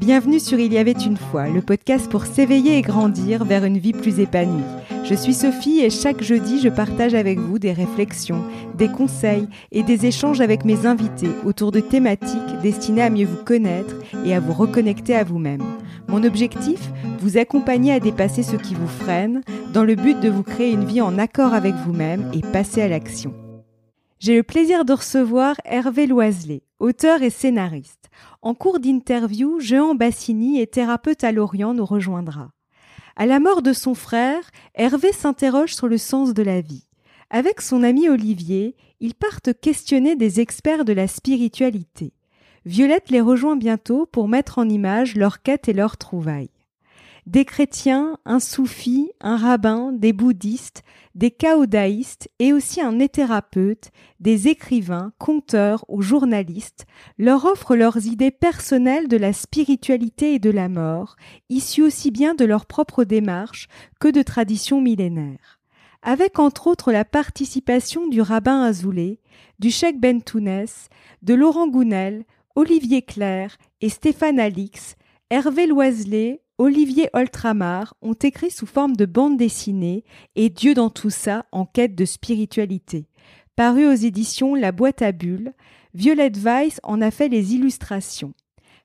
Bienvenue sur Il y avait une fois, le podcast pour s'éveiller et grandir vers une vie plus épanouie. Je suis Sophie et chaque jeudi, je partage avec vous des réflexions, des conseils et des échanges avec mes invités autour de thématiques destinées à mieux vous connaître et à vous reconnecter à vous-même. Mon objectif Vous accompagner à dépasser ce qui vous freine dans le but de vous créer une vie en accord avec vous-même et passer à l'action. J'ai le plaisir de recevoir Hervé Loiselet, auteur et scénariste. En cours d'interview, Jean Bassini et thérapeute à Lorient nous rejoindra. À la mort de son frère, Hervé s'interroge sur le sens de la vie. Avec son ami Olivier, ils partent questionner des experts de la spiritualité. Violette les rejoint bientôt pour mettre en image leur quête et leur trouvailles. Des chrétiens, un soufi, un rabbin, des bouddhistes, des chaodaïstes et aussi un éthérapeute, des écrivains, conteurs ou journalistes leur offrent leurs idées personnelles de la spiritualité et de la mort, issues aussi bien de leur propre démarche que de traditions millénaires. Avec entre autres la participation du rabbin Azoulay, du cheikh Bentounès, de Laurent Gounel, Olivier Claire et Stéphane Alix, Hervé Loiselet, Olivier Oltramar ont écrit sous forme de bande dessinée et Dieu dans tout ça en quête de spiritualité. Paru aux éditions La Boîte à Bulles, Violette Weiss en a fait les illustrations.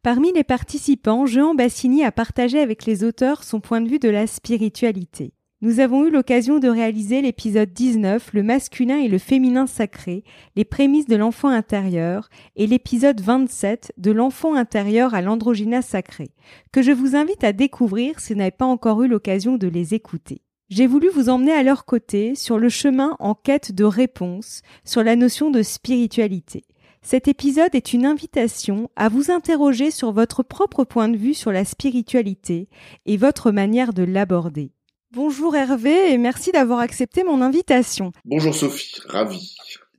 Parmi les participants, Jean Bassini a partagé avec les auteurs son point de vue de la spiritualité. Nous avons eu l'occasion de réaliser l'épisode 19, le masculin et le féminin sacré, les prémices de l'enfant intérieur, et l'épisode 27, de l'enfant intérieur à l'androgyna sacré, que je vous invite à découvrir si vous n'avez pas encore eu l'occasion de les écouter. J'ai voulu vous emmener à leur côté sur le chemin en quête de réponses sur la notion de spiritualité. Cet épisode est une invitation à vous interroger sur votre propre point de vue sur la spiritualité et votre manière de l'aborder. Bonjour Hervé et merci d'avoir accepté mon invitation. Bonjour Sophie, ravi.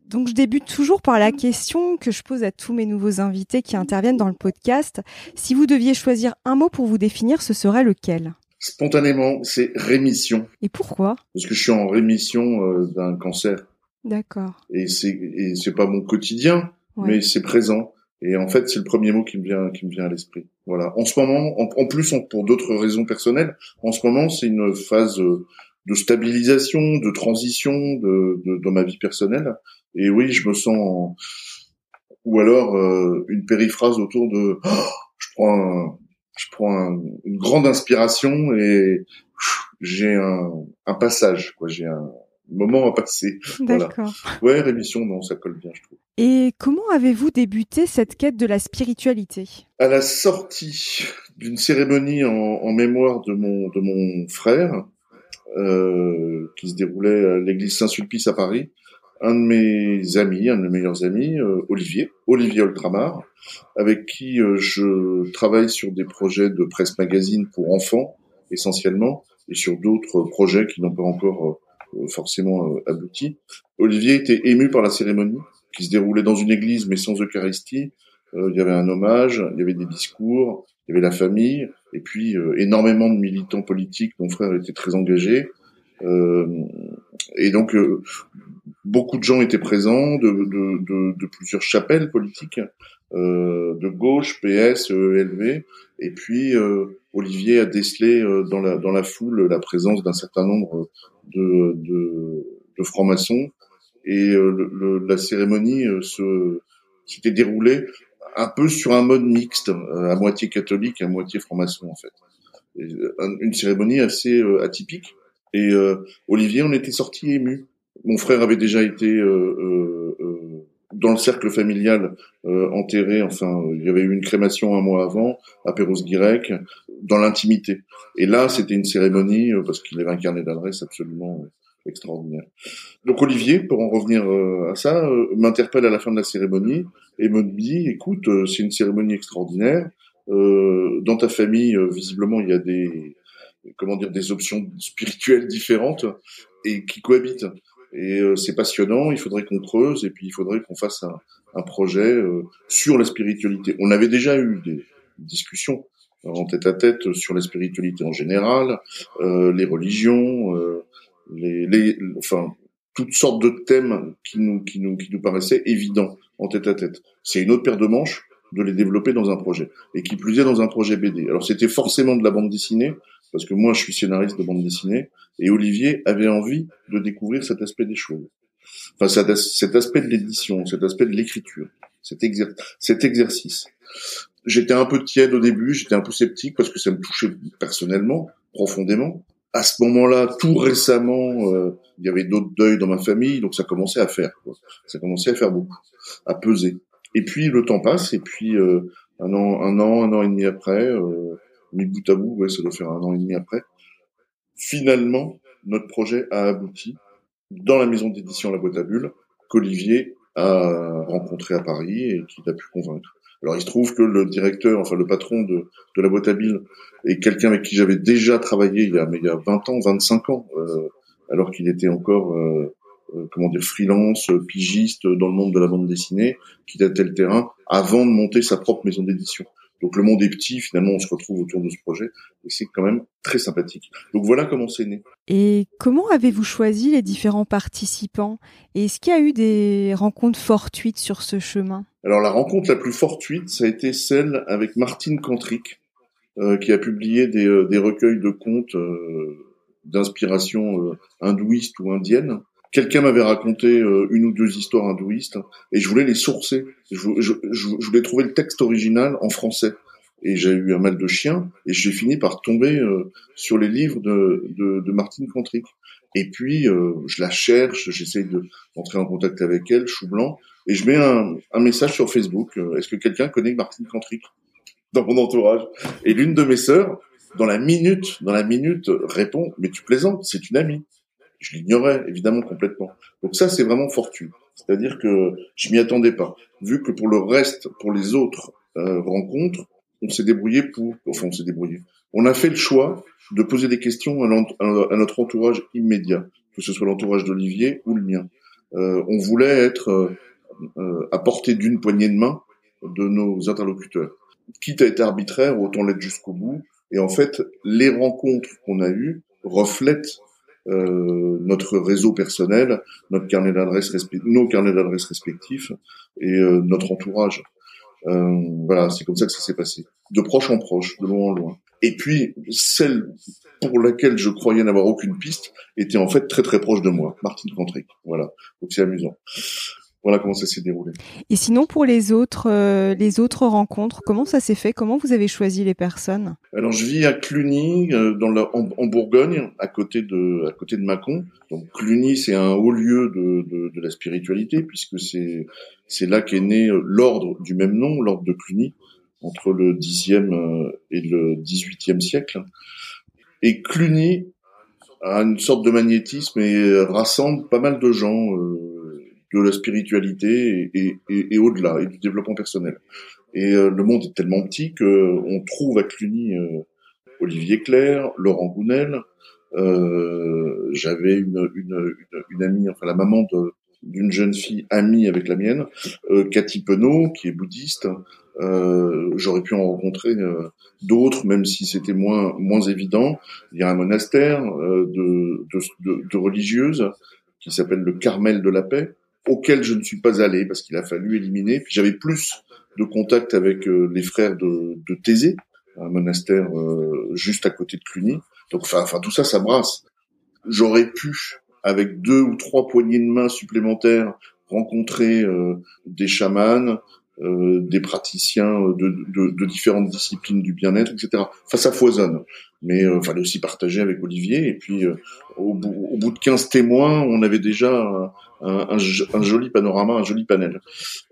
Donc je débute toujours par la question que je pose à tous mes nouveaux invités qui interviennent dans le podcast. Si vous deviez choisir un mot pour vous définir, ce serait lequel? Spontanément, c'est rémission. Et pourquoi? Parce que je suis en rémission euh, d'un cancer. D'accord. Et c'est et c'est pas mon quotidien, ouais. mais c'est présent. Et en fait, c'est le premier mot qui me vient qui me vient à l'esprit. Voilà. En ce moment, en, plus, pour d'autres raisons personnelles, en ce moment, c'est une phase de stabilisation, de transition de, de, dans ma vie personnelle. Et oui, je me sens, en... ou alors euh, une périphrase autour de, oh, je prends, un, je prends un, une grande inspiration et j'ai un, un passage, quoi. J'ai un moment à passer. D'accord. Voilà. Ouais, rémission, non, ça colle bien, je trouve. Et comment avez-vous débuté cette quête de la spiritualité? À la sortie d'une cérémonie en, en, mémoire de mon de mon frère, euh, qui se déroulait à l'église Saint-Sulpice à Paris, un de mes amis, un de mes meilleurs amis, euh, Olivier, Olivier Oltramar, avec qui euh, je travaille sur des projets de presse magazine pour enfants essentiellement, et sur d'autres projets qui n'ont pas encore forcément abouti. Olivier était ému par la cérémonie qui se déroulait dans une église mais sans Eucharistie. Euh, il y avait un hommage, il y avait des discours, il y avait la famille, et puis euh, énormément de militants politiques. Mon frère était très engagé, euh, et donc beaucoup de gens étaient présents de, de, de, de plusieurs chapelles politiques, de gauche, PS, ELV, et puis Olivier a décelé dans la dans la foule la présence d'un certain nombre de, de, de francs-maçons et euh, le, la cérémonie euh, s'était déroulée un peu sur un mode mixte, euh, à moitié catholique, à moitié franc-maçon en fait. Une cérémonie assez atypique. Et Olivier, on était sorti ému. Mon frère avait déjà été dans le cercle familial enterré. Enfin, il y avait eu une crémation un mois avant à Perros-Guirec, dans l'intimité. Et là, c'était une cérémonie parce qu'il avait un carnet d'adresse absolument extraordinaire. Donc Olivier, pour en revenir euh, à ça, euh, m'interpelle à la fin de la cérémonie et me dit, écoute, euh, c'est une cérémonie extraordinaire. dans ta famille, visiblement, il y a des comment dire des options spirituelles différentes et qui cohabitent. Et c'est passionnant. Il faudrait qu'on creuse et puis il faudrait qu'on fasse un, un projet sur la spiritualité. On avait déjà eu des discussions en tête à tête sur la spiritualité en général, les religions les, les, enfin, toutes sortes de thèmes qui nous, qui nous, qui nous paraissaient évidents en tête à tête. C'est une autre paire de manches de les développer dans un projet. Et qui plus est dans un projet BD. Alors c'était forcément de la bande dessinée, parce que moi je suis scénariste de bande dessinée, et Olivier avait envie de découvrir cet aspect des choses. Enfin cet, aspect de l'édition, cet aspect de l'écriture, cet, exercice. J'étais un peu tiède au début, j'étais un peu sceptique parce que ça me touchait personnellement, profondément. À ce moment-là, tout récemment, euh, il y avait d'autres deuils dans ma famille, donc ça commençait à faire. Quoi. Ça commençait à faire beaucoup, à peser. Et puis le temps passe, et puis euh, un an, un an, un an et demi après, euh, mis bout à bout, ouais, ça doit faire un an et demi après. Finalement, notre projet a abouti dans la maison d'édition La Boîte à Bulles, qu'Olivier a rencontré à Paris et qu'il a pu convaincre. Alors il se trouve que le directeur, enfin le patron de, la boîte à billes est quelqu'un avec qui j'avais déjà travaillé il y a, mais il y a 20 ans, 25 ans, euh, alors qu'il était encore, euh, euh, comment dire, freelance, pigiste dans le monde de la bande dessinée, qui datait le terrain avant de monter sa propre maison d'édition. Donc le monde est petit, finalement on se retrouve autour de ce projet et c'est quand même très sympathique. Donc voilà comment c'est né. Et comment avez-vous choisi les différents participants? Et est-ce qu'il y a eu des rencontres fortuites sur ce chemin? Alors la rencontre la plus fortuite, ça a été celle avec Martine Cantric, euh, qui a publié des, euh, des, recueils de contes euh, d'inspiration hindouiste ou indienne quelqu'un m'avait raconté euh, une ou deux histoires hindouistes et je voulais les sourcer. Je, je, je, voulais trouver le texte original en français. Et j'ai eu un mal de chien et j'ai fini par tomber euh, sur les livres de, de, de Martine Contric. Et puis, euh, je la cherche, j'essaye de rentrer en contact avec elle, chou blanc, et je mets un, un message sur Facebook. Est-ce que quelqu'un connaît Martine Contric dans mon entourage? Et l'une de mes sœurs, dans la minute, dans la minute, répond, mais tu plaisantes, c'est une amie je l'ignorais évidemment complètement. Donc ça, c'est vraiment fortuit. C'est-à-dire que je m'y attendais pas. Vu que pour le reste, pour les autres euh, rencontres, on s'est débrouillé pour, enfin on s'est débrouillé. On a fait le choix de poser des questions à, notre entourage immédiat, que ce soit l'entourage d'Olivier ou le mien. Euh, on voulait être euh, euh, à portée d'une poignée de main de nos interlocuteurs. Quitte à être arbitraire, autant l'être jusqu'au bout. Et en fait, les rencontres qu'on a eues reflètent euh, notre réseau personnel, notre carnet d'adresses nos carnets d'adresses respectifs et euh, notre entourage. Euh, voilà, c'est comme ça que ça s'est passé, de proche en proche, de loin en loin. Et puis celle pour laquelle je croyais n'avoir aucune piste était en fait très très proche de moi, Martine Contric. Voilà, donc c'est amusant. Voilà comment ça s'est déroulé. Et sinon, pour les autres, euh, les autres rencontres, comment ça s'est fait? Comment vous avez choisi les personnes? Alors, je vis à Cluny, euh, dans en, Bourgogne, à côté de, à côté de Mâcon. Donc, Cluny, c'est un haut lieu de, de, la spiritualité, puisque c'est, c'est là qu'est né euh, l'ordre du même nom, l'ordre de Cluny, entre le Xe et le XVIIIe siècle. Et Cluny a une sorte de magnétisme et rassemble pas mal de gens de la spiritualité et, et, et au-delà, et du développement personnel. Et euh, le monde est tellement petit que on trouve à Cluny euh, Olivier Claire, Laurent Gounel. Euh, J'avais une, une, une, amie, enfin la maman d'une jeune fille amie avec la mienne, euh, Cathy Penaud, qui est bouddhiste. J'aurais pu en rencontrer d'autres, même si c'était moins moins évident. Il y a un monastère de, de, de, de religieuses qui s'appelle le Carmel de la Paix, auquel je ne suis pas allé parce qu'il a fallu éliminer. Puis j'avais plus de contact avec euh, les frères de, de Thésée, un monastère euh, juste à côté de Cluny. Donc enfin, tout ça, ça brasse. J'aurais pu, avec deux ou trois poignées de main supplémentaires, rencontrer euh, des chamans, euh, des praticiens de, de, de, différentes disciplines du bien-être, etc. Enfin, ça foisonne. Mais il fallait aussi partager avec Olivier. Et puis, au, bout, au bout de 15 témoins, on avait déjà un, un, joli panorama, un joli panel.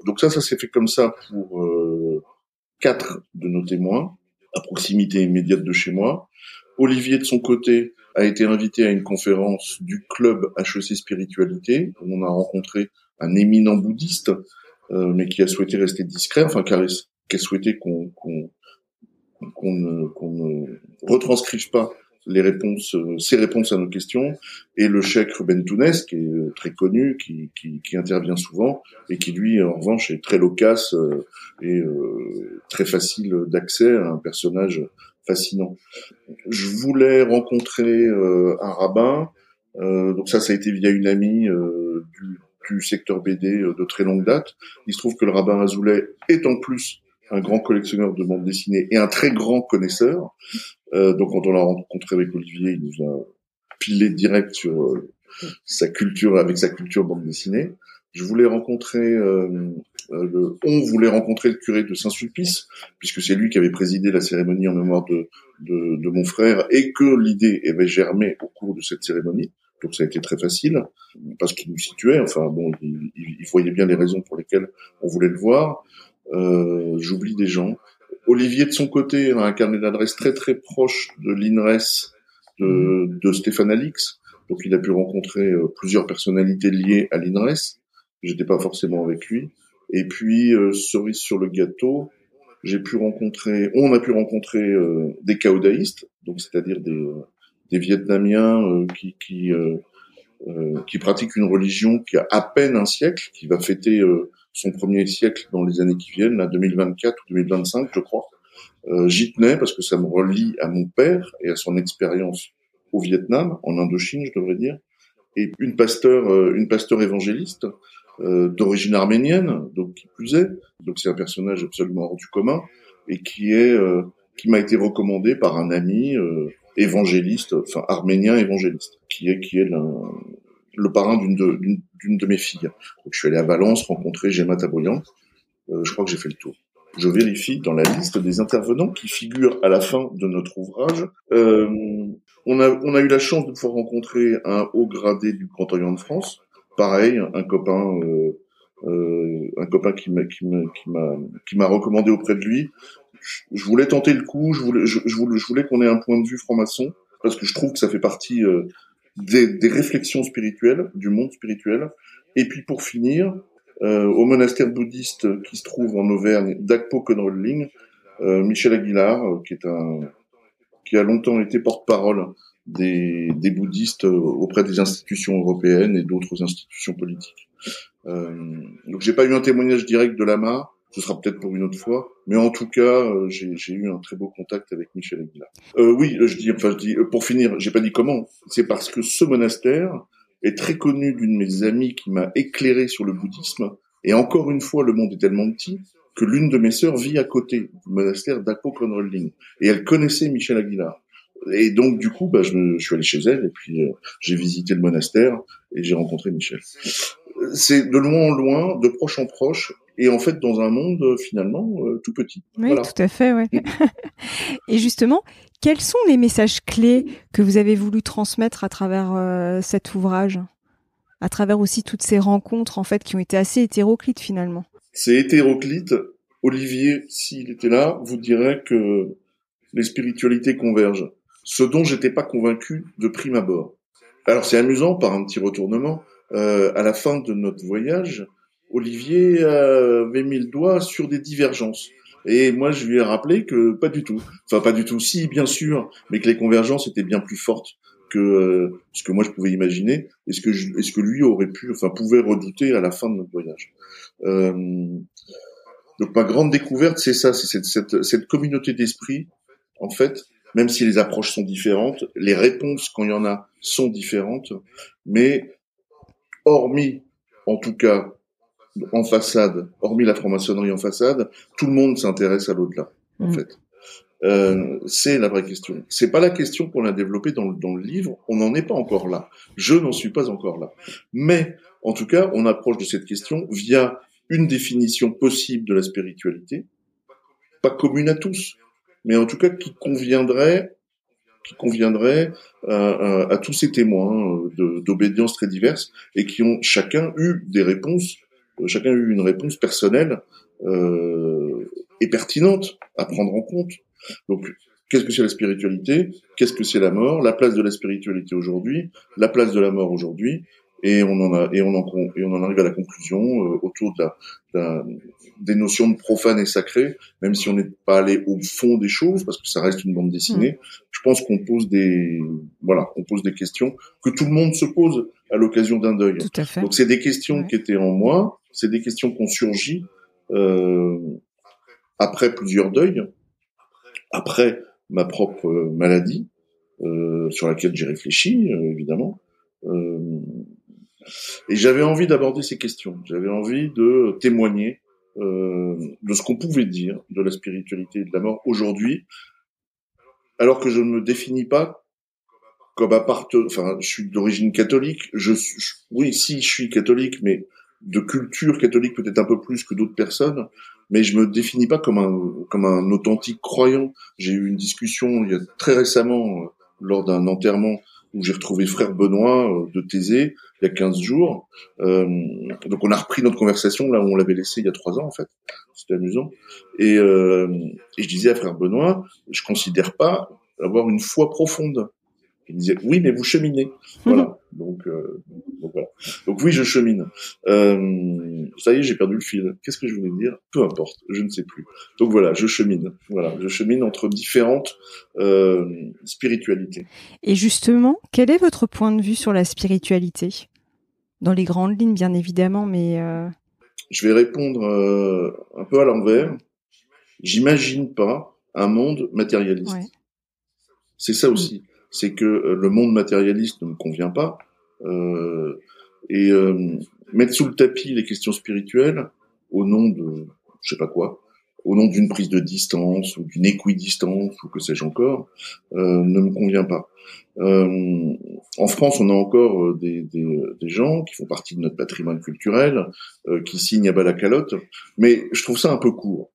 Donc ça, ça s'est fait comme ça pour euh, quatre de nos témoins, à proximité immédiate de chez moi. Olivier, de son côté, a été invité à une conférence du club HEC Spiritualité, où on a rencontré un éminent bouddhiste, euh, mais qui a souhaité rester discret, enfin qui a, souhaité qu'on qu'on ne, ne retranscrive pas les réponses, euh, ses réponses à nos questions, et le cheikh Ruben Tounes, qui est euh, très connu, qui, qui, qui, intervient souvent, et qui lui, en revanche, est très loquace euh, et très facile d'accès à un personnage fascinant. Je voulais rencontrer un rabbin, donc ça, ça a été via une amie du, du secteur BD de très longue date. Il se trouve que le rabbin Azoulay est en plus un grand collectionneur de bande dessinée et un très grand connaisseur. Euh, donc quand on l'a rencontré avec Olivier, il nous a pilé direct sur euh, sa culture, avec sa culture bande dessinée. Je voulais rencontrer, euh, le, on voulait rencontrer le curé de Saint-Sulpice, puisque c'est lui qui avait présidé la cérémonie en mémoire de, de, de mon frère, et que l'idée avait germé au cours de cette cérémonie. Donc ça a été très facile, parce qu'il nous situait, enfin bon, il, il, voyait bien les raisons pour lesquelles on voulait le voir. Euh, J'oublie des gens. Olivier, de son côté, a un carnet d'adresse très très proche de l'INRES de, de Stéphane Alix. Donc il a pu rencontrer euh, plusieurs personnalités liées à l'INRES. J'étais pas forcément avec lui. Et puis, euh, cerise sur le gâteau, j'ai pu rencontrer, on a pu rencontrer euh, des caodaïstes, donc c'est-à-dire des, des Vietnamiens euh, qui, qui, qui pratiquent une religion qui a à peine un siècle, qui va fêter son premier siècle dans les années qui viennent, là, 2024 ou 2025, je crois. Euh, J'y tenais parce que ça me relie à mon père et à son expérience au Vietnam, en Indochine, je devrais dire, et une pasteur, euh, une pasteur évangéliste euh, d'origine arménienne, donc qui plus est, donc c'est un personnage absolument hors du commun et qui est, euh, qui m'a été recommandé par un ami euh, évangéliste, enfin arménien évangéliste, qui est, qui est le parrain d'une de, mes filles. Je suis allé à Valence rencontrer Gemma Taboyan. Euh, je crois que j'ai fait le tour. Je vérifie dans la liste des intervenants qui figurent à la fin de notre ouvrage. Euh, on, a, eu la chance de pouvoir rencontrer un haut gradé du Grand Orient de France. Pareil, un copain, euh, un copain qui m'a recommandé auprès de lui. Je, voulais tenter le coup. Je voulais qu'on ait un point de vue franc-maçon parce que je trouve que ça fait partie des, des, réflexions spirituelles, du monde spirituel. Et puis pour finir, euh, au monastère bouddhiste qui se trouve en Auvergne, d'Akpo Conrolling, euh, Michel Aguilar, euh, qui est un qui a longtemps été porte-parole des, des, bouddhistes auprès des institutions européennes et d'autres institutions politiques. Euh, donc j'ai pas eu un témoignage direct de Lama, ce sera peut-être pour une autre fois. Mais en tout cas, euh, j'ai eu un très beau contact avec Michel Aguilar. Euh, oui, je dis, enfin, je dis, euh, pour finir, j'ai pas dit comment. C'est parce que ce monastère est très connu d'une de mes amies qui m'a éclairé sur le bouddhisme. Et encore une fois, le monde est tellement petit que l'une de mes sœurs vit à côté du monastère d'Apo Et elle connaissait Michel Aguilar. Et donc, du coup, bah, je, me, je suis allé chez elle et puis j'ai visité le monastère et j'ai rencontré Michel. C'est de loin en loin, de proche en proche, et en fait dans un monde euh, finalement euh, tout petit. Oui, tout à fait. Ouais. et justement, quels sont les messages clés que vous avez voulu transmettre à travers euh, cet ouvrage, à travers aussi toutes ces rencontres en fait qui ont été assez hétéroclites finalement C'est hétéroclite. Olivier, s'il était là, vous dirait que les spiritualités convergent. Ce dont j'étais pas convaincu de prime abord. Alors c'est amusant par un petit retournement. Euh, à la fin de notre voyage, Olivier avait mis le doigt sur des divergences. Et moi, je lui ai rappelé que pas du tout. Enfin, pas du tout. Si, bien sûr, mais que les convergences étaient bien plus fortes que euh, ce que moi je pouvais imaginer et ce que je, ce que lui aurait pu, enfin, pouvait redouter à la fin de notre voyage. Euh, donc, ma grande découverte, c'est ça, c'est cette, cette, cette communauté d'esprit. En fait, même si les approches sont différentes, les réponses, quand il y en a, sont différentes. Mais hormis, en tout cas, en façade, hormis la franc-maçonnerie en façade, tout le monde s'intéresse à l'au-delà, en mm. fait. Euh, c'est la vraie question. C'est pas la question qu'on a développée dans le, dans le livre. On n'en est pas encore là. Je n'en suis pas encore là. Mais, en tout cas, on approche de cette question via une définition possible de la spiritualité, pas commune à tous, mais en tout cas qui conviendrait, qui conviendrait euh, euh, à tous ces témoins d'obédience très diverses et qui ont chacun eu des réponses euh, chacun eu une réponse personnelle euh, et pertinente à prendre en compte. Donc, qu'est-ce que c'est la spiritualité? Qu'est-ce que c'est la mort? La place de la spiritualité aujourd'hui, la place de la mort aujourd'hui, et on en a et on en et on en arrive à la conclusion euh, autour de la, des notions de profane et sacré, même si on n'est pas allé au fond des choses parce que ça reste une bande dessinée. Mmh. Je pense qu'on pose des voilà, on pose des questions que tout le monde se pose à l'occasion d'un deuil. Donc c'est des questions qui étaient en moi, c'est des questions qui ont surgi euh, après plusieurs deuils, après ma propre maladie, euh, sur laquelle j'ai réfléchi, euh, évidemment. Et j'avais envie d'aborder ces questions. J'avais envie de témoigner euh, de ce qu'on pouvait dire de la spiritualité et de la mort aujourd'hui, alors que je ne me définis pas comme appartenant, enfin, je suis d'origine catholique, je, oui, si, je suis catholique, mais de culture catholique peut-être un peu plus que d'autres personnes, mais je me définis pas comme un, comme un authentique croyant. J'ai eu une discussion il y a très récemment, lors d'un enterrement, où j'ai retrouvé frère Benoît euh, de Thésée il y a 15 jours. Euh, donc on a repris notre conversation là où on l'avait laissé il y a trois ans en fait. C'était amusant. Et, euh, et je disais à frère Benoît, je considère pas avoir une foi profonde. Il disait oui, mais vous cheminez. Voilà. Donc, euh, donc voilà. Donc oui, je chemine. Euh, ça y est, j'ai perdu le fil. Qu'est-ce que je voulais dire? Peu importe, je ne sais plus. Donc voilà, je chemine. Voilà, je chemine entre différentes euh, spiritualités. Et justement, quel est votre point de vue sur la spiritualité? Dans les grandes lignes, bien évidemment, mais je vais répondre un peu à l'envers. J'imagine pas un monde matérialiste. Ouais. C'est ça aussi c'est que euh, le monde matérialiste ne me convient pas. Euh, et euh, mettre sous le tapis les questions spirituelles au nom de je sais pas quoi, au nom d'une prise de distance ou d'une équidistance ou que sais-je encore, euh, ne me convient pas. En France, on a encore des, gens qui font partie de notre patrimoine culturel, euh, qui signent à bas la calotte, mais je trouve ça un peu court.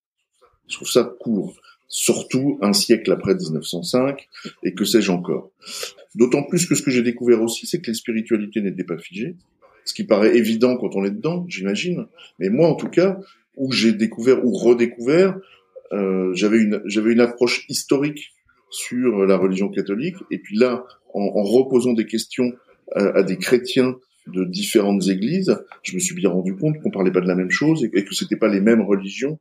Je trouve ça court surtout un siècle après 1905, et que sais-je encore. D'autant plus que ce que j'ai découvert aussi, c'est que les spiritualités n'étaient pas figées, ce qui paraît évident quand on est dedans, j'imagine. Mais moi, en tout cas, où j'ai découvert ou redécouvert, euh, j'avais une une approche historique sur la religion catholique, et puis là, en, en reposant des questions à des chrétiens de différentes églises, je me suis bien rendu compte qu'on parlait pas de la même chose et, que c'était pas les mêmes religions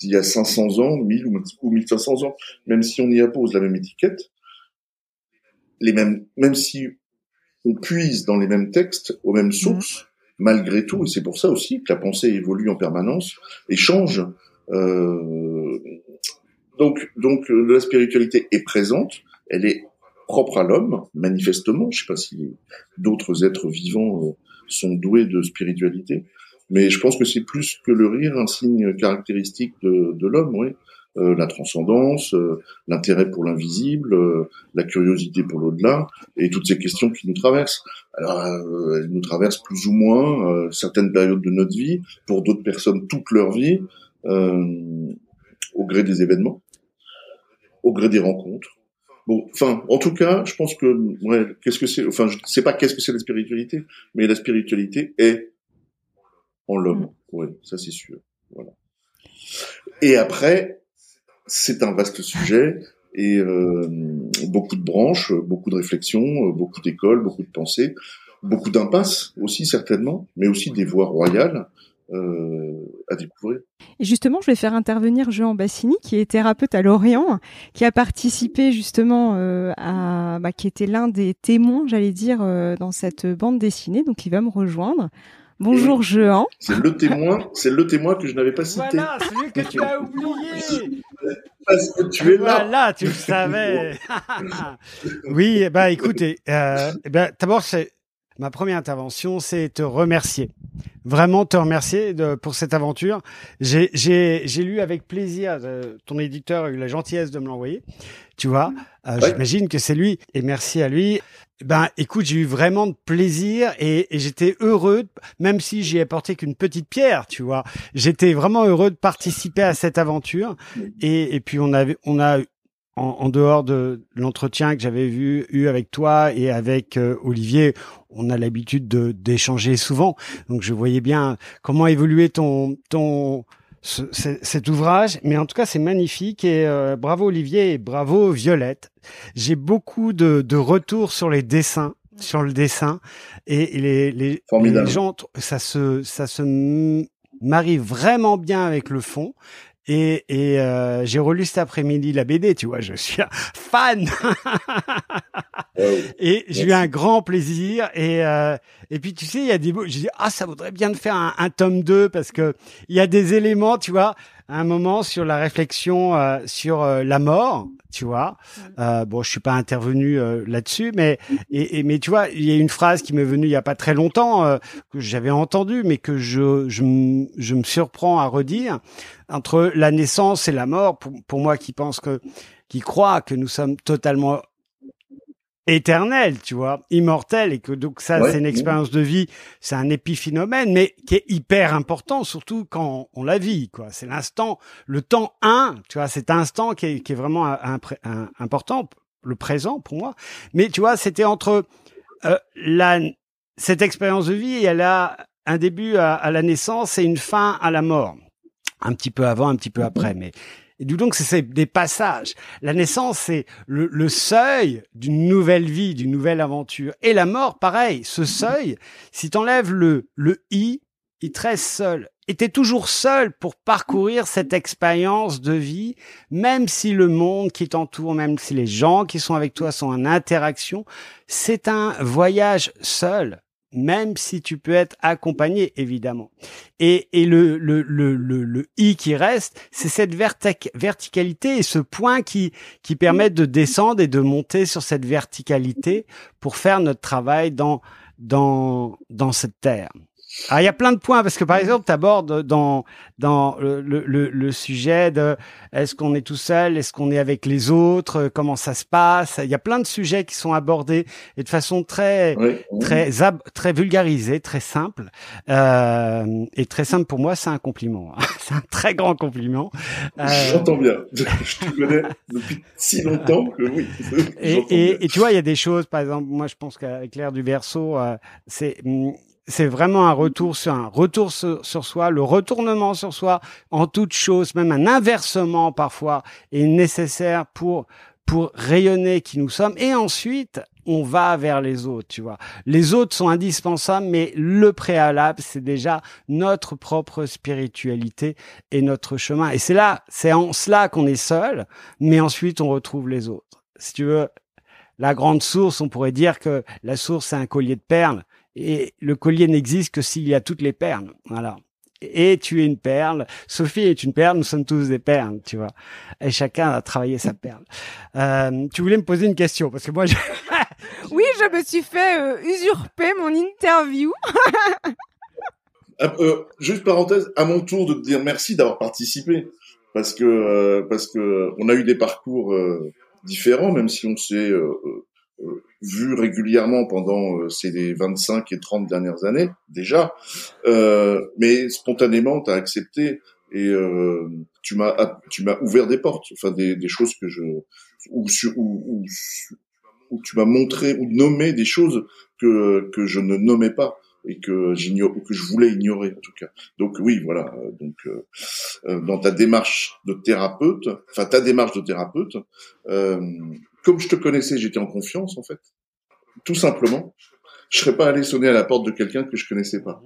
d'il y a 500 ans, 1000 ou 1500 ans, même si on y appose la même étiquette, les mêmes, même si on puise dans les mêmes textes, aux mêmes sources, malgré tout, et c'est pour ça aussi que la pensée évolue en permanence et change. Euh, donc, donc la spiritualité est présente, elle est propre à l'homme, manifestement. Je sais pas si d'autres êtres vivants euh, sont doués de spiritualité, mais je pense que c'est plus que le rire un signe caractéristique de, de l'homme, oui. Euh, la transcendance, euh, l'intérêt pour l'invisible, euh, la curiosité pour l'au-delà, et toutes ces questions qui nous traversent. Alors, euh, elles nous traversent plus ou moins certaines périodes de notre vie, pour d'autres personnes toute leur vie, au gré des événements, au gré des rencontres. Bon, enfin, en tout cas, je pense que, ouais, qu'est-ce que c'est, enfin, je sais pas qu'est-ce que c'est la spiritualité, mais la spiritualité est en l'homme. Mm. Oui, ça c'est sûr. Voilà. Et après, c'est un vaste sujet et euh, beaucoup de branches, beaucoup de réflexions, beaucoup d'écoles, beaucoup de pensées, beaucoup d'impasses aussi certainement, mais aussi des voies royales euh, à découvrir. Et justement, je vais faire intervenir Jean Bassini, qui est thérapeute à Lorient, qui a participé justement euh, à, bah, qui était l'un des témoins, j'allais dire, euh, dans cette bande dessinée, donc il va me rejoindre. Bonjour Jean. C'est le témoin, c'est le témoin que je n'avais pas cité. Voilà, celui que tu as oublié. Parce que tu es là. Voilà, tu le savais. oui, bah écoute, euh, ben, d'abord c'est ma première intervention, c'est te remercier. Vraiment te remercier de, pour cette aventure. J'ai, j'ai, j'ai lu avec plaisir, euh, ton éditeur a eu la gentillesse de me l'envoyer. Tu vois, euh, ouais. j'imagine que c'est lui et merci à lui. Ben, écoute, j'ai eu vraiment de plaisir et, et j'étais heureux, même si j'y ai porté qu'une petite pierre, tu vois. J'étais vraiment heureux de participer à cette aventure et, et puis on avait, on a en, en, dehors de l'entretien que j'avais vu eu avec toi et avec euh, Olivier, on a l'habitude de d'échanger souvent. Donc je voyais bien comment évoluer ton ton ce, cet ouvrage, mais en tout cas c'est magnifique et euh, bravo Olivier et bravo Violette. J'ai beaucoup de, de retours sur les dessins, sur le dessin et, les, les gens, ça se ça se marie vraiment bien avec le fond. Et, et euh, j'ai relu cet après-midi la BD, tu vois, je suis un fan. et j'ai eu un grand plaisir. Et, euh, et puis, tu sais, il y a des mots, j'ai dit, ah, ça vaudrait bien de faire un, un, tome 2 parce que il y a des éléments, tu vois. un moment sur la réflexion euh, sur euh, la mort, tu vois. Euh, bon, je suis pas intervenu euh, là-dessus, mais et, mais tu vois, il y a une phrase qui m'est venue il y a pas très longtemps que j'avais entendue, mais que je je, je me surprends à redire entre la naissance et la mort. Pour, pour moi, qui pense que qui croit que nous sommes totalement éternel, tu vois, immortel, et que donc ça, c'est une expérience de vie, c'est un épiphénomène, mais qui est hyper important, surtout quand on la vit, quoi. C'est l'instant, le temps 1, tu vois, cet instant qui est, qui est vraiment un, important, le présent pour moi. Mais tu vois, c'était entre euh, la, cette expérience de vie, elle a un début à, à la naissance et une fin à la mort. Un petit peu avant, un petit peu après, mais et donc, c'est des passages. La naissance, c'est le, seuil d'une nouvelle vie, d'une nouvelle aventure. Et la mort, pareil. Ce seuil, si t'enlèves le, le i, il te reste seul. Et t'es toujours seul pour parcourir cette expérience de vie, même si le monde qui t'entoure, même si les gens qui sont avec toi sont en interaction, c'est un voyage seul même si tu peux être accompagné évidemment. Et, et le, le, le, le, i qui reste, c'est cette verticalité et ce point qui, qui permet de descendre et de monter sur cette verticalité pour faire notre travail dans, dans, dans cette terre. Alors, il y a plein de points parce que par exemple, tu abordes dans dans le, le, le sujet de est-ce qu'on est tout seul, est-ce qu'on est avec les autres, comment ça se passe. Il y a plein de sujets qui sont abordés et de façon très très très vulgarisée, très simple euh, et très simple pour moi, c'est un compliment. c'est un très grand compliment. Euh... J'entends bien. Je te connais depuis si longtemps que oui. Et, et, et, tu vois, il y a des choses, par exemple, moi je pense qu'avec l'air du verso, euh, c'est hum, c'est vraiment un retour sur un retour sur, soi, le retournement sur soi en toute chose, même un inversement parfois est nécessaire pour pour rayonner qui nous sommes et ensuite on va vers les autres, tu vois. Les autres sont indispensables mais le préalable c'est déjà notre propre spiritualité et notre chemin et c'est là, c'est en cela qu'on est seul mais ensuite on retrouve les autres. Si tu veux la grande source, on pourrait dire que la source c'est un collier de perles et le collier n'existe que s'il y a toutes les perles. Voilà. Et tu es une perle. Sophie est une perle. Nous sommes tous des perles, tu vois. Et chacun a travaillé sa perle. Euh, tu voulais me poser une question parce que moi, je... oui, je me suis fait euh, usurper mon interview. Euh, juste parenthèse, à mon tour de te dire merci d'avoir participé parce que euh, parce que on a eu des parcours différents, même si on s'est vu régulièrement pendant euh, ces 25 et 30 dernières années déjà, euh, mais spontanément tu as accepté et euh, tu m'as tu m'as ouvert des portes, enfin des, des choses que je ou où, où, tu m'as montré ou nommé des choses que que je ne nommais pas et que j'ignore que je voulais ignorer en tout cas. Donc oui, voilà. Donc euh, euh dans ta démarche de thérapeute, enfin ta démarche de thérapeute, euh, comme je te connaissais, j'étais en confiance en fait, tout simplement. Je serais pas allé sonner à la porte de quelqu'un que je connaissais pas.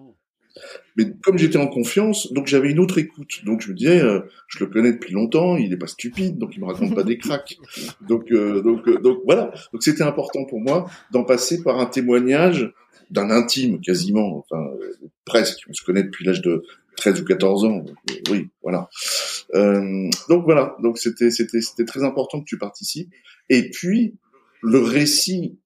Mais comme j'étais en confiance, donc j'avais une autre écoute. Donc je me disais, euh, je le connais depuis longtemps, il est pas stupide, donc il me raconte pas des cracks. Donc euh, donc euh, donc voilà. Donc c'était important pour moi d'en passer par un témoignage d'un intime quasiment, enfin presque. On se connaît depuis l'âge de 13 ou 14 ans. oui, voilà. donc voilà. Donc c'était c'était c'était très important que tu participes. Et puis, le récit,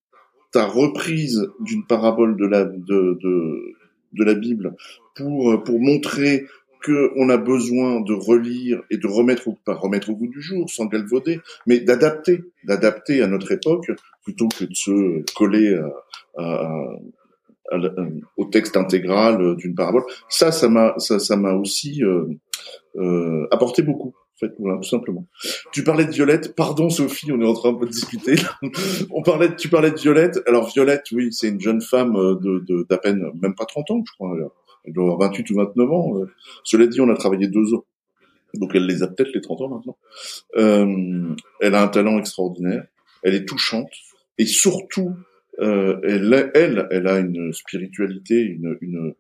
ta reprise d'une parabole de la, de, de, de la Bible pour, pour montrer qu'on a besoin de relire et de remettre, pas remettre au goût du jour, sans galvauder, mais d'adapter, d'adapter à notre époque, plutôt que de se coller au texte intégral d'une parabole. Ça, ça m'a, ça, ça m'a aussi euh, euh, apporté beaucoup fait, voilà, tout simplement. Tu parlais de Violette. Pardon, Sophie, on est en train de discuter. on parlait, tu parlais de Violette. Alors, Violette, oui, c'est une jeune femme euh, de, d'à peine, même pas 30 ans, je crois. Elle doit avoir 28 ou 29 ans. Euh. Cela dit, on a travaillé deux ans. Donc, elle les a peut-être les 30 ans maintenant. Euh, elle a un talent extraordinaire. Elle est touchante. Et surtout, euh, elle, elle, elle a une spiritualité, une, une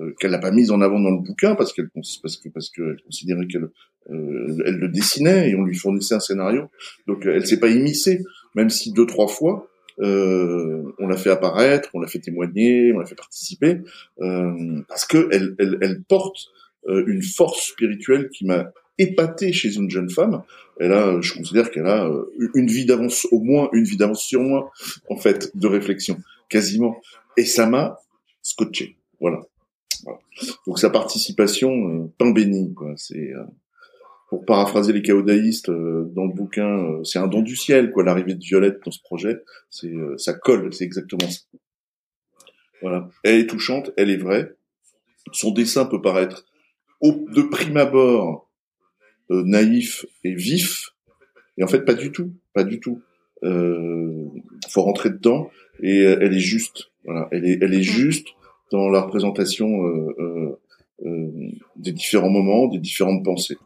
euh, qu'elle n'a pas mise en avant dans le bouquin parce qu'elle considérait qu'elle euh, elle le dessinait et on lui fournissait un scénario. Donc elle s'est pas immiscée, même si deux trois fois euh, on l'a fait apparaître, on l'a fait témoigner, on l'a fait participer, euh, parce que elle, elle, elle porte euh, une force spirituelle qui m'a épaté chez une jeune femme. Elle a, je considère qu'elle a euh, une vie d'avance, au moins une vie d'avance sur moi, en fait, de réflexion, quasiment. Et ça m'a scotché. Voilà. Donc sa participation, euh, pain béni, quoi. C'est euh, pour paraphraser les chaodaïstes euh, dans le bouquin, c'est un don du ciel, quoi. L'arrivée de Violette dans ce projet, c'est ça colle, c'est exactement ça. Voilà. Elle est touchante, elle est vraie. Son dessin peut paraître au, de prime abord naïf et vif, et en fait pas du tout, pas du tout. Euh, faut rentrer dedans et elle est juste. Voilà, elle est, elle est juste dans la représentation euh, euh, euh, des différents moments, des différentes pensées.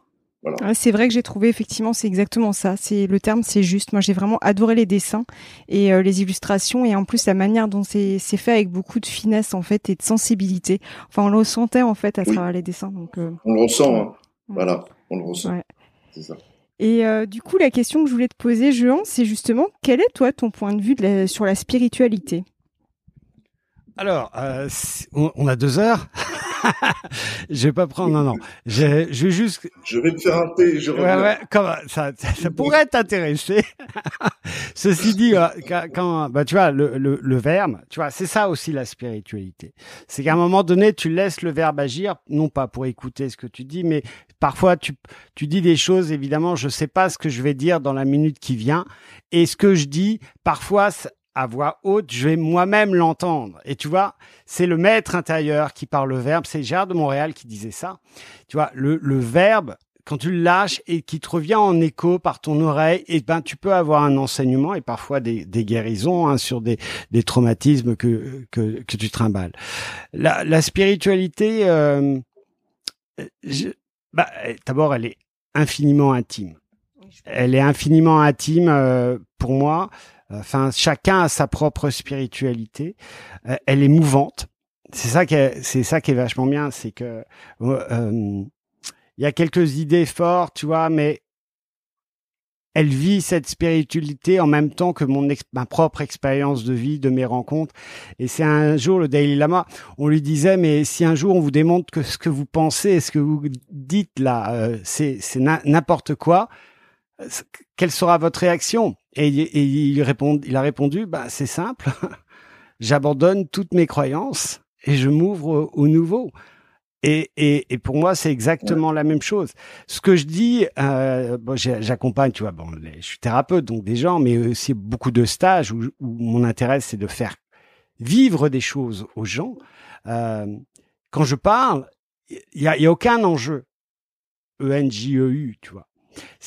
Voilà. c'est vrai que j'ai trouvé effectivement c'est exactement ça. C'est le terme, c'est juste. Moi, j'ai vraiment adoré les dessins et les illustrations et en plus la manière dont c'est fait avec beaucoup de finesse en fait et de sensibilité. Enfin, on le ressentait en fait à travers les dessins. Donc on le ressent. Hein. Voilà, on le ressent. C'est ça. Et du coup, la question que je voulais te poser, Jean, c'est justement quel est toi ton point de vue sur la spiritualité? Alors, euh, on, a deux heures. je vais pas prendre. Non, non. Je, je vais juste. Je vais te faire un thé. Je ouais, ouais, comme, ça, ça pourrait t'intéresser. Ceci dit, euh, quand, bah, tu vois, le, le, le verbe, tu vois, c'est ça aussi la spiritualité. C'est qu'à un moment donné, tu laisses le verbe agir, non pas pour écouter ce que tu dis, mais parfois tu, tu dis des choses. Évidemment, je sais pas ce que je vais dire dans la minute qui vient, et ce que je dis, parfois, à voix haute, je vais moi-même l'entendre. Et tu vois, c'est le maître intérieur qui parle le verbe. C'est Gérard de Montréal qui disait ça. Tu vois, le, le verbe, quand tu le lâches et qui te revient en écho par ton oreille, et eh ben tu peux avoir un enseignement et parfois des, des guérisons hein, sur des, des traumatismes que, que, que tu trimbales. La, la spiritualité, euh, bah, d'abord, elle est infiniment intime. Elle est infiniment intime euh, pour moi. Enfin, chacun a sa propre spiritualité. Euh, elle est mouvante. C'est ça qui est, c'est ça qui est vachement bien, c'est que euh, il y a quelques idées fortes, tu vois, mais elle vit cette spiritualité en même temps que mon ma propre expérience de vie, de mes rencontres. Et c'est un jour le Dalai Lama, on lui disait mais si un jour on vous démontre que ce que vous pensez, ce que vous dites là, euh, c'est n'importe quoi, quelle sera votre réaction? Et, il, répond, il a répondu, bah, c'est simple, j'abandonne toutes mes croyances et je m'ouvre au, nouveau. Et, et, et, pour moi, c'est exactement la même chose. Ce que je dis, euh, bon, j'accompagne, tu vois, bon, je suis thérapeute, donc des gens, mais aussi beaucoup de stages où, mon intérêt, c'est de faire vivre des choses aux gens. Euh, quand je parle, il y a, y a aucun enjeu. E-N-J-E-U, tu vois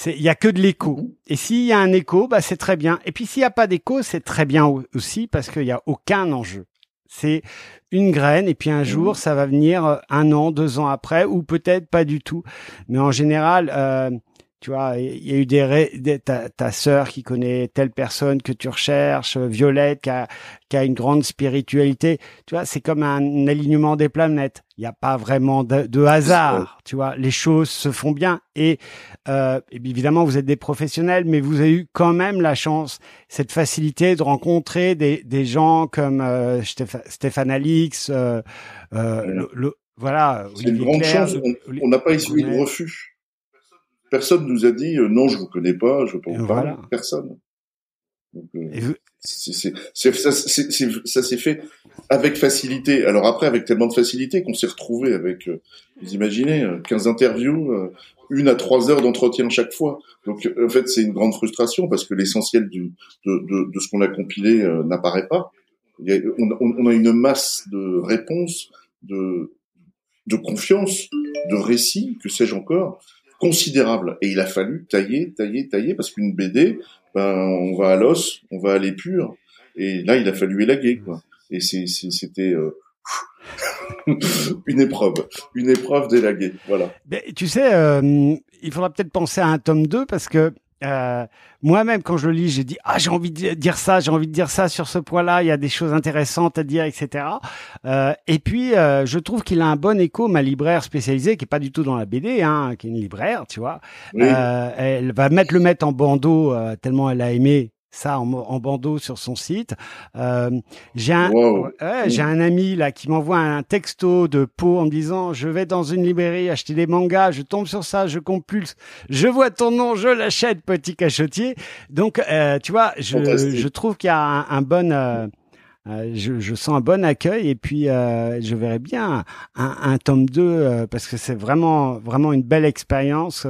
il y a que de l'écho. Mhm. Et s'il y a un écho, bah c'est très bien. Et puis s'il n'y a pas d'écho, c'est très bien aussi parce qu'il n'y a aucun enjeu. C'est une graine et puis un jour, mhm. ça va venir euh, un an, deux ans après ou peut-être pas du tout. Mais en général, euh, tu vois, il y a eu des, ta, ta sœur qui connaît telle personne que tu recherches, Violette qui a, qui a une grande spiritualité. Tu vois, c'est comme un alignement des planètes. Il n'y a pas vraiment de, hasard. Tu vois, les choses se font bien. Et, euh, évidemment, vous êtes des professionnels, mais vous avez eu quand même la chance, cette facilité de rencontrer des, des gens comme euh, Stéphane Alix, euh, euh le, voilà. C'est une grande chance. On n'a pas essayé de refus. Personne nous a dit euh, non, je vous connais pas, je veux pas vous parler. Personne. Euh, ça, s'est fait avec facilité. Alors après, avec tellement de facilité qu'on s'est retrouvé avec, euh, vous imaginez, 15 interviews, une à trois heures d'entretien chaque fois. Donc en fait, c'est une grande frustration parce que l'essentiel de, de, de, ce qu'on a compilé n'apparaît pas. on, on, a une masse de réponses, de, de confiance, de récits, que sais-je encore, considérable. Et il a fallu tailler, tailler, tailler, parce qu'une BD, ben, on va à l'os, on va à l'épure. Et là, il a fallu élaguer, quoi. Et c'était euh, une épreuve, une épreuve d'élaguer, voilà. Mais, tu sais, euh, il faudra peut-être penser à un tome 2 parce que euh, moi-même, quand je le lis, j'ai dit ah j'ai envie de dire ça, j'ai envie de dire ça sur ce point-là. Il y a des choses intéressantes à dire, etc. Euh, et puis, euh, je trouve qu'il a un bon écho. Ma libraire spécialisée, qui est pas du tout dans la BD, hein, qui est une libraire, tu vois, euh, elle va mettre le mettre en bandeau tellement elle a aimé ça en, bandeau sur son site. Euh, j'ai un, j'ai un ami là qui m'envoie un texto de Pau en me disant je vais dans une librairie acheter des mangas, je tombe sur ça, je compulse, je vois ton nom, je l'achète, petit cachotier. Donc euh, tu vois, je, je trouve qu'il y a un, bon euh, euh, je, je, sens un bon accueil et puis euh, je verrais bien un, un tome 2 euh, parce que c'est vraiment vraiment une belle expérience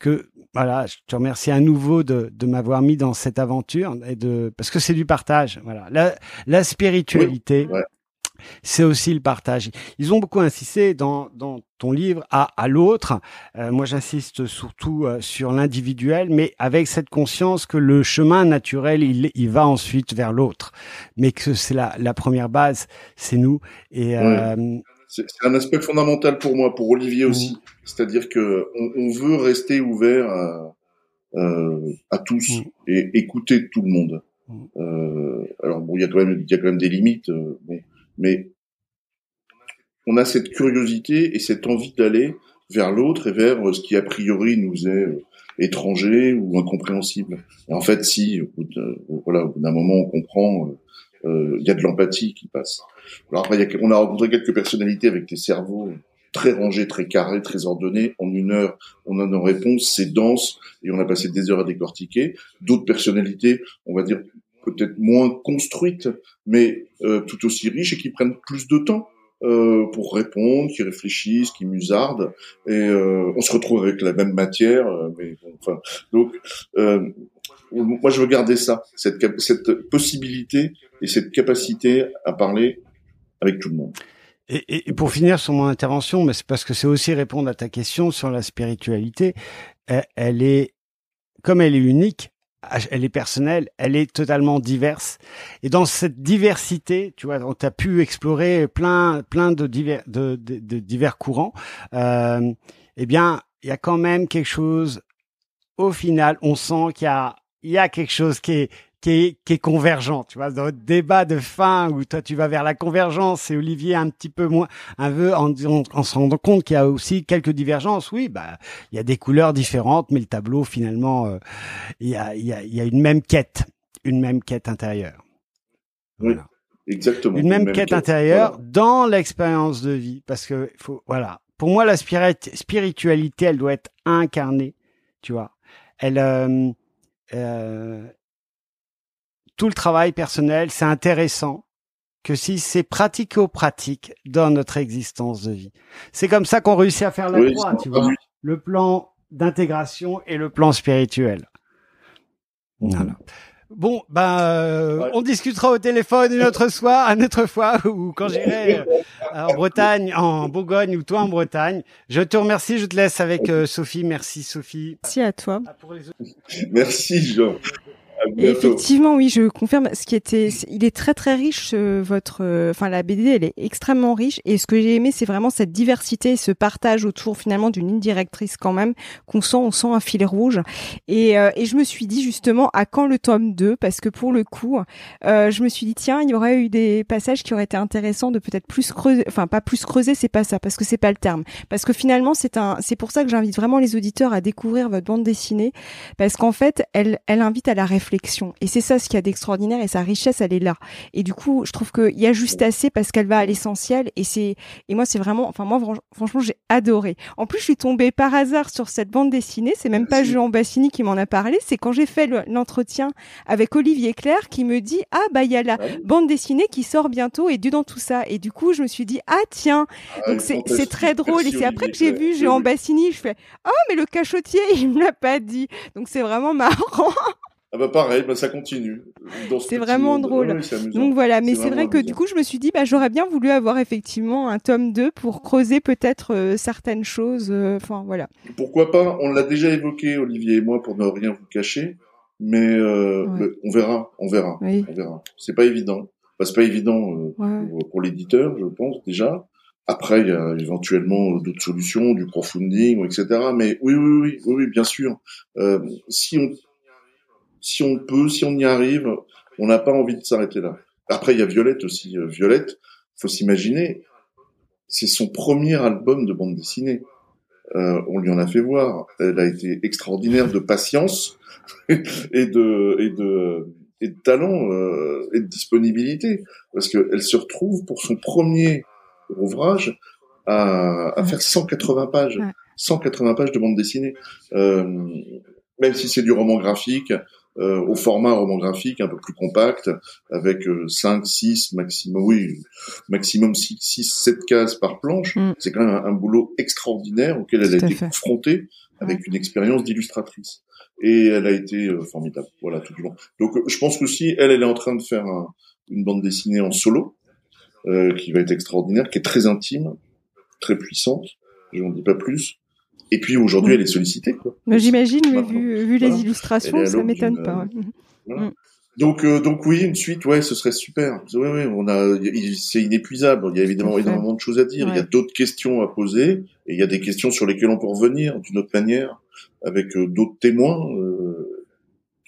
que voilà, je te remercie à nouveau de, de m'avoir mis dans cette aventure et de parce que c'est du partage. Voilà, la, la spiritualité. C'est aussi le partage. Ils ont beaucoup insisté dans, dans ton livre à, à l'autre. Euh, moi, j'insiste surtout euh, sur l'individuel, mais avec cette conscience que le chemin naturel, il, il va ensuite vers l'autre, mais que c'est la, la première base, c'est nous. Et euh, c'est un aspect fondamental pour moi, pour Olivier mmh. aussi. C'est-à-dire que on, on, veut rester ouvert à, euh, à tous mmh. et écouter tout le monde. Mmh. Euh, alors bon, il y a quand même, il y a quand même des limites, euh, bon, mais on a cette curiosité et cette envie d'aller vers l'autre et vers ce qui a priori nous est euh, étranger ou incompréhensible. Et en fait, si, au bout voilà, d'un moment, on comprend, il y a de l'empathie qui passe. Alors après, on a rencontré quelques personnalités avec des cerveaux très rangés, très carrés, très ordonnés. En une heure, on a nos réponses, c'est dense et on a passé des heures à décortiquer. D'autres personnalités, on va dire peut-être moins construites, mais euh, tout aussi riches et qui prennent plus de temps. Euh, pour répondre, qui réfléchissent, qui musardent, et euh, on se retrouve avec la même matière. Euh, mais enfin, donc, euh, moi, je veux garder ça, cette, cette possibilité et cette capacité à parler avec tout le monde. Et, et, pour finir sur mon intervention, mais c'est parce que c'est aussi répondre à ta question sur la spiritualité. Elle, est, comme elle est unique, elle est personnelle, elle est totalement diverse. Et dans cette diversité, tu vois, on t'a pu explorer plein, plein de divers, de, de, divers courants. Euh, eh bien, il y a quand même quelque chose. Au final, on sent qu'il y a, il y a quelque chose qui est, qui est, qui est convergent. Tu vois, dans le débat de fin où toi tu vas vers la convergence et Olivier un petit peu moins, un peu en, en, se rendant compte qu'il y a aussi quelques divergences. Oui, bah il y a des couleurs différentes, mais le tableau finalement, euh, il, y a, il, y a, il y a une même quête, une même quête intérieure. Voilà. exactement. Une même, quête, intérieure dans l'expérience de vie, parce que faut, voilà. Pour moi, la spiritualité, elle doit être incarnée, tu vois. Elle, euh, euh, tout le travail personnel, c'est intéressant que si c'est pratico-pratique dans notre existence de vie. C'est comme ça qu'on réussit à faire la croix, tu vois. Le plan d'intégration et le plan spirituel. Voilà. Bon, ben, euh, on discutera au téléphone une autre soir, une autre fois, ou quand j'irai euh, en Bretagne, en Bourgogne, ou toi en Bretagne. Je te remercie, je te laisse avec euh, Sophie. Merci Sophie. Merci à toi. Merci Jean effectivement, oui, je confirme. Ce qui était, il est très très riche. votre, enfin la BD, elle est extrêmement riche. Et ce que j'ai aimé, c'est vraiment cette diversité, ce partage autour finalement d'une ligne directrice quand même qu'on sent, on sent un fil rouge. Et, euh, et je me suis dit justement, à quand le tome 2 Parce que pour le coup, euh, je me suis dit tiens, il y aurait eu des passages qui auraient été intéressants de peut-être plus creuser, enfin pas plus creuser, c'est pas ça, parce que c'est pas le terme. Parce que finalement, c'est un, c'est pour ça que j'invite vraiment les auditeurs à découvrir votre bande dessinée, parce qu'en fait, elle, elle invite à la réflexion et c'est ça ce qu'il y a d'extraordinaire et sa richesse, elle est là. Et du coup, je trouve qu'il y a juste assez parce qu'elle va à l'essentiel. Et c'est et moi, c'est vraiment, enfin moi, franchement, j'ai adoré. En plus, je suis tombée par hasard sur cette bande dessinée. C'est même pas Jean Bassini qui m'en a parlé. C'est quand j'ai fait l'entretien avec Olivier Claire qui me dit ah bah il y a la bande dessinée qui sort bientôt et du dans tout ça. Et du coup, je me suis dit ah tiens. Ah, Donc c'est c'est très drôle. Et c'est après que j'ai vu Jean Bassini, je fais oh mais le cachotier, il me l'a pas dit. Donc c'est vraiment marrant. Ah bah pareil, bah ça continue. C'est vraiment drôle. Donc voilà, mais c'est vrai que du coup, je me suis dit, bah j'aurais bien voulu avoir effectivement un tome 2 pour creuser peut-être euh, certaines choses. Euh, enfin voilà. Pourquoi pas? On l'a déjà évoqué, Olivier et moi, pour ne rien vous cacher. Mais euh, on verra, on verra, on verra. C'est pas évident. c'est pas évident pour, l'éditeur, je pense déjà. Après, il y a éventuellement d'autres solutions, du crowdfunding, etc. Mais oui, oui, oui, oui, oui bien sûr. si on si on peut, si on y arrive, on n'a pas envie de s'arrêter là. Après, il y a Violette aussi. Euh, Violette, faut s'imaginer, c'est son premier album de bande dessinée. Euh, on lui en a fait voir. Elle a été extraordinaire de patience et de et de et de talent euh, et de disponibilité parce qu'elle se retrouve pour son premier ouvrage à, à faire 180 pages, 180 pages de bande dessinée. Euh, même si c'est du roman graphique, euh, au format roman graphique un peu plus compact, avec 5, euh, 6, maximum, oui, maximum 6, 6 7 cases par planche. Mm. C'est quand même un, boulot extraordinaire auquel elle a été confrontée avec une expérience d'illustratrice. Et elle a été euh, formidable, voilà, tout du long. Donc je pense que si elle, elle est en train de faire une bande dessinée en solo, qui va être extraordinaire, qui est très intime, très puissante, je n'en dis pas plus, et puis aujourd'hui, elle est sollicitée. Quoi. J'imagine, vu, vu les illustrations, ça m'étonne pas. Mm. Donc, euh, donc oui, une suite, ouais, ce serait super. Ouais, ouais, on a, c'est inépuisable. Il y a évidemment énormément de choses à dire. Il y a d'autres questions à poser, et il y a des questions sur lesquelles on peut revenir d'une autre manière, avec euh, d'autres témoins. Euh,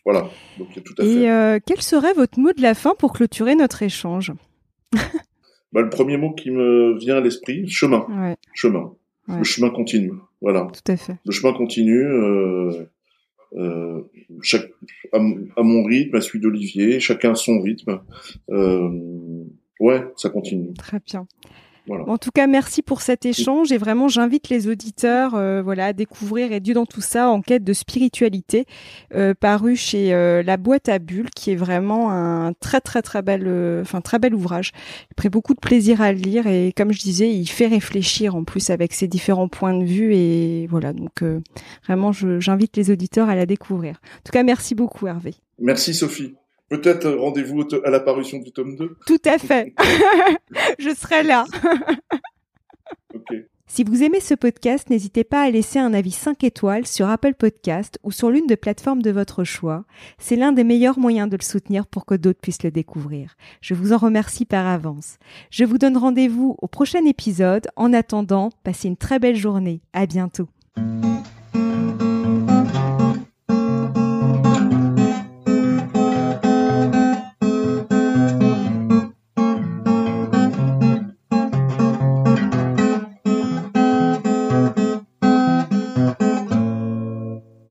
voilà. Donc, il y a tout à et fait. quel serait votre mot de la fin pour clôturer notre échange? Bah, le premier mot qui me vient à l'esprit, chemin. Ouais. Chemin. Le chemin continue. Voilà. Tout à fait. Le chemin continue. Euh, euh, chaque, à, mon rythme, à celui d'Olivier, chacun à son rythme. Euh, ouais, ça continue. Très bien. En tout cas, merci pour cet échange et vraiment j'invite les auditeurs euh, voilà à découvrir et Dieu dans tout ça en quête de spiritualité euh, paru chez euh, La boîte à bulles qui est vraiment un très très très bel euh, enfin très bel ouvrage. J'ai pris beaucoup de plaisir à le lire et comme je disais, il fait réfléchir en plus avec ses différents points de vue et voilà donc vraiment j'invite les auditeurs à la découvrir. En tout cas, merci beaucoup Hervé. Merci Sophie. Peut-être rendez-vous à l'apparition du tome 2 Tout à fait. Je serai là. Si vous aimez ce podcast, n'hésitez pas à laisser un avis 5 étoiles sur Apple Podcast ou sur l'une des plateformes de votre choix. C'est l'un des meilleurs moyens de le soutenir pour que d'autres puissent le découvrir. Je vous en remercie par avance. Je vous donne rendez-vous au prochain épisode. En attendant, passez une très belle journée. À bientôt.